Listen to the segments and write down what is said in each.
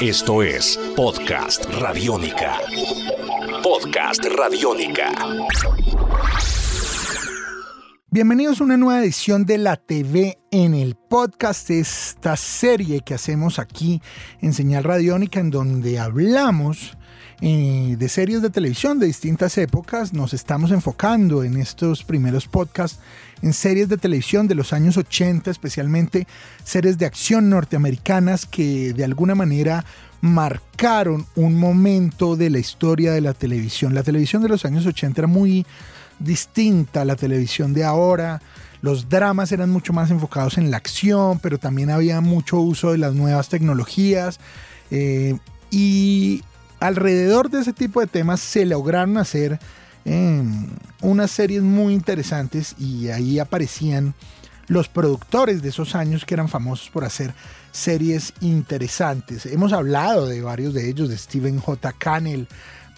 Esto es Podcast Radiónica. Podcast Radiónica. Bienvenidos a una nueva edición de la TV en el podcast, esta serie que hacemos aquí en Señal Radiónica, en donde hablamos de series de televisión de distintas épocas. Nos estamos enfocando en estos primeros podcasts en series de televisión de los años 80, especialmente series de acción norteamericanas que de alguna manera marcaron un momento de la historia de la televisión. La televisión de los años 80 era muy distinta a la televisión de ahora. Los dramas eran mucho más enfocados en la acción, pero también había mucho uso de las nuevas tecnologías. Eh, y alrededor de ese tipo de temas se lograron hacer em, unas series muy interesantes y ahí aparecían los productores de esos años que eran famosos por hacer series interesantes. Hemos hablado de varios de ellos, de Stephen J. Cannell,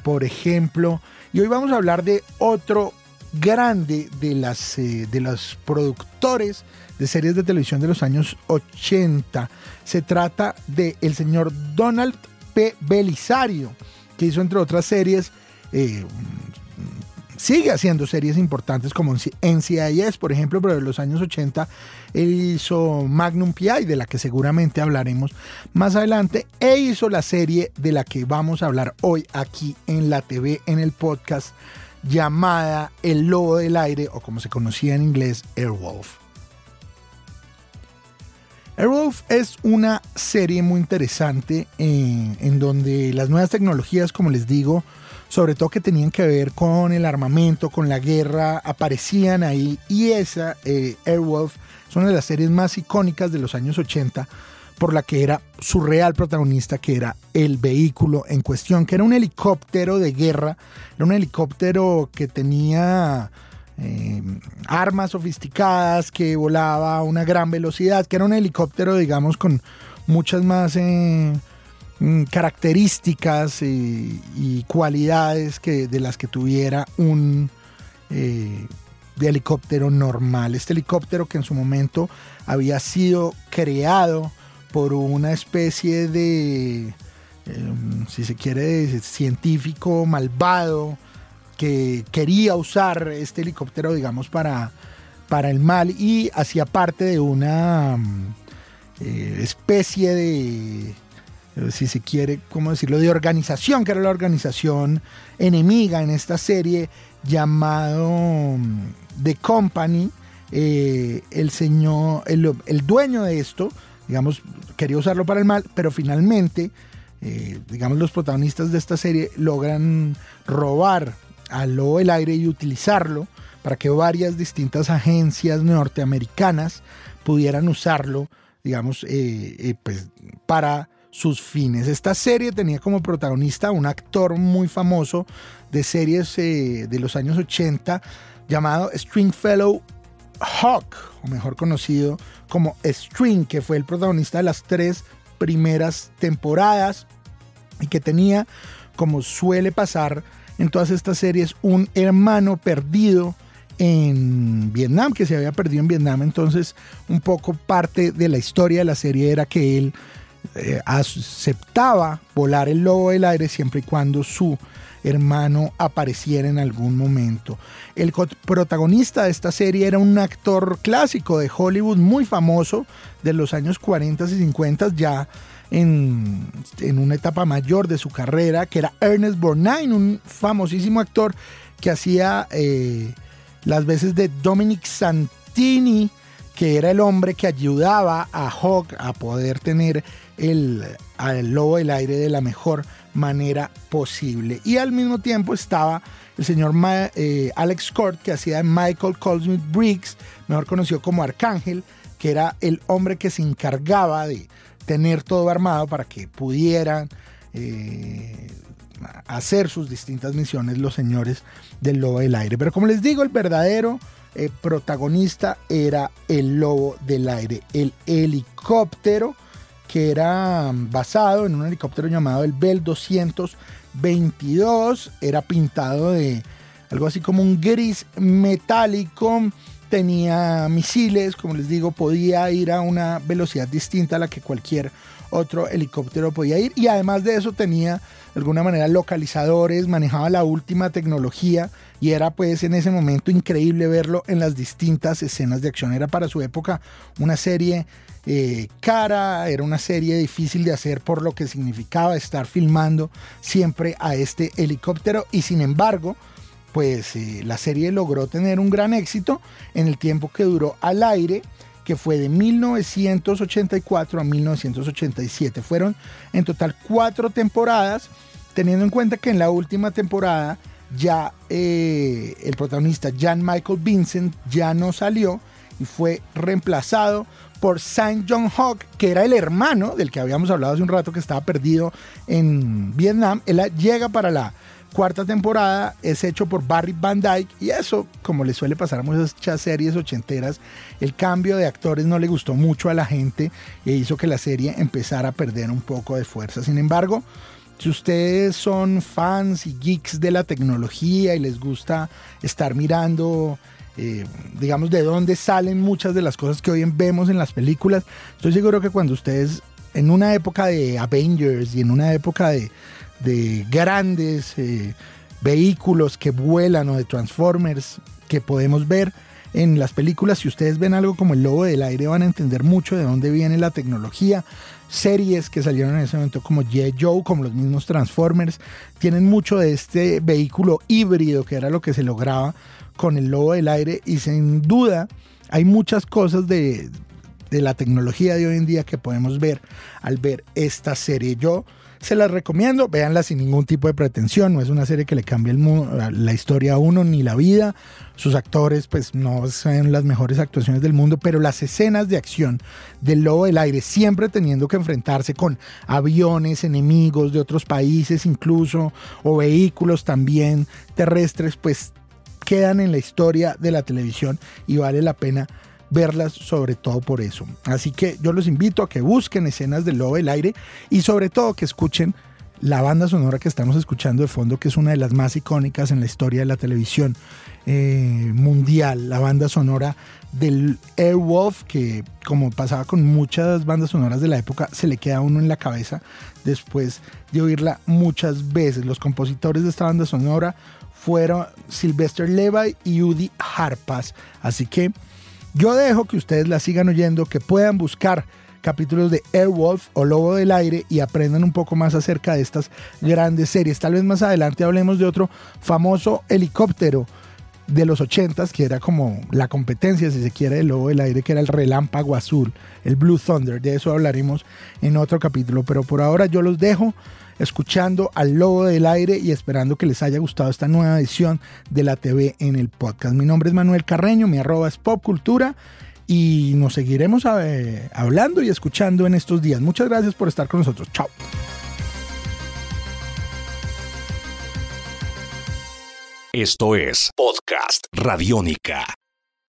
por ejemplo, y hoy vamos a hablar de otro grande de, las, eh, de los productores de series de televisión de los años 80. Se trata de el señor Donald P. Belisario, que hizo entre otras series, eh, sigue haciendo series importantes como NCIS, por ejemplo, pero en los años 80 él hizo Magnum PI, de la que seguramente hablaremos más adelante, e hizo la serie de la que vamos a hablar hoy aquí en la TV, en el podcast, llamada El Lobo del Aire, o como se conocía en inglés, Airwolf. Airwolf es una serie muy interesante en, en, donde las nuevas tecnologías, como les digo, sobre todo que tenían que ver con el armamento, con la guerra, aparecían ahí. Y esa, eh, Airwolf, es una de las series más icónicas de los años 80 por la que era su real protagonista, que era el vehículo en cuestión, que era un helicóptero de guerra, era un helicóptero que tenía eh, armas sofisticadas, que volaba a una gran velocidad, que era un helicóptero, digamos, con muchas más eh, mm, características y, cualidades que, de las que tuviera un eh, helicóptero normal. Este helicóptero que en su momento había sido creado por una especie de, si se quiere, científico malvado, que quería usar este helicóptero, digamos, para, para el mal y hacía parte de una mm, eh, especie de, eh, si se quiere, ¿cómo decirlo?, de organización, que era la organización enemiga en esta serie llamado mm, The Company. Eh, el señor, el, el, dueño de esto, digamos, quería usarlo para el mal, pero finalmente, digamos, los protagonistas de esta serie logran robar al lobo del aire y utilizarlo para que varias distintas agencias norteamericanas pudieran usarlo, digamos, eh, eh, pues, para sus fines. Esta serie tenía como protagonista un actor muy famoso de series eh, de los años 80 llamado Stringfellow Hawk, o mejor conocido como String, que fue el protagonista de las tres primeras temporadas y que tenía, como suele pasar en todas estas series un hermano perdido en Vietnam, que se había perdido en Vietnam. Entonces, un poco parte de la historia de la serie era que él eh, aceptaba volar el lobo del aire siempre y cuando su hermano apareciera en algún momento. El protagonista de esta serie era un actor clásico de Hollywood muy famoso de los años 40 y 50, ya en, una etapa mayor de su carrera, que era Ernest Borgnine, un famosísimo actor que hacía eh, las veces de Dominic Santini, que era el hombre que ayudaba a Hawk a poder tener el, al lobo del aire de la mejor manera posible. Y al mismo tiempo estaba el señor eh, Alex Scott, que hacía Michael Colsmith Briggs, mejor conocido como Arcángel, que era el hombre que se encargaba de tener todo armado para que pudieran eh, hacer sus distintas misiones los señores del lobo del aire. Pero como les digo, el verdadero eh, protagonista era el lobo del aire, el helicóptero que era basado en un helicóptero llamado el Bell 222, era pintado de algo así como un gris metálico tenía misiles, como les digo, podía ir a una velocidad distinta a la que cualquier otro helicóptero podía ir. Y además de eso tenía de alguna manera localizadores, manejaba la última tecnología y era pues en ese momento increíble verlo en las distintas escenas de acción. Era para su época una serie eh, cara, era una serie difícil de hacer por lo que significaba estar filmando siempre a este helicóptero y sin embargo pues eh, la serie logró tener un gran éxito en el tiempo que duró al aire que fue de 1984 a 1987. Fueron en total cuatro temporadas, teniendo en cuenta que en la última temporada ya eh, el protagonista Jan Michael Vincent ya no salió y fue reemplazado por Saint John Hawk, que era el hermano del que habíamos hablado hace un rato que estaba perdido en Vietnam. Él llega para la cuarta temporada, es hecho por Barry Van Dyke y eso, como le suele pasar a muchas series ochenteras, el cambio de actores no le gustó mucho a la gente e hizo que la serie empezara a perder un poco de fuerza. Sin embargo, si ustedes son fans y geeks de la tecnología y les gusta estar mirando, eh, digamos, de dónde salen muchas de las cosas que hoy vemos en las películas, estoy seguro que cuando ustedes, en una época de Avengers y en una época de, grandes eh, vehículos que vuelan o de Transformers que podemos ver, en las películas, si ustedes ven algo como el lobo del aire, van a entender mucho de dónde viene la tecnología. Series que salieron en ese momento como J. Joe, como los mismos Transformers, tienen mucho de este vehículo híbrido que era lo que se lograba con el lobo del aire y sin duda hay muchas cosas de, de la tecnología de hoy en día que podemos ver al ver esta serie. Yo se las recomiendo, véanla sin ningún tipo de pretensión, no es una serie que le cambie el la historia a uno ni la vida. Sus actores pues no son las mejores actuaciones del mundo, pero las escenas de acción del lobo del aire, siempre teniendo que enfrentarse con aviones, enemigos de otros países incluso, o vehículos también terrestres, pues quedan en la historia de la televisión y vale la pena verlas sobre todo por eso. Así que yo los invito a que busquen escenas del Lobo del Aire y sobre todo que escuchen la banda sonora que estamos escuchando de fondo, que es una de las más icónicas en la historia de la televisión eh, mundial, la banda sonora del Airwolf, que como pasaba con muchas bandas sonoras de la época, se le queda uno en la cabeza después de oírla muchas veces. Los compositores de esta banda sonora fueron Sylvester Levi y Udi Harpas. Así que yo dejo que ustedes la sigan oyendo, que puedan buscar capítulos de Airwolf o Lobo del Aire y aprendan un poco más acerca de estas grandes series. Tal vez más adelante hablemos de otro famoso helicóptero de los 80 que era como la competencia, si se quiere, del Lobo del Aire, que era el Relámpago Azul, el Blue Thunder. De eso hablaremos en otro capítulo. Pero por ahora yo los dejo escuchando al Lobo del Aire y esperando que les haya gustado esta nueva edición de la TV en el podcast. Mi nombre es Manuel Carreño, mi arroba es Pop Cultura y nos seguiremos eh, hablando y escuchando en estos días. Muchas gracias por estar con nosotros. Chao. Esto es Podcast Radiónica.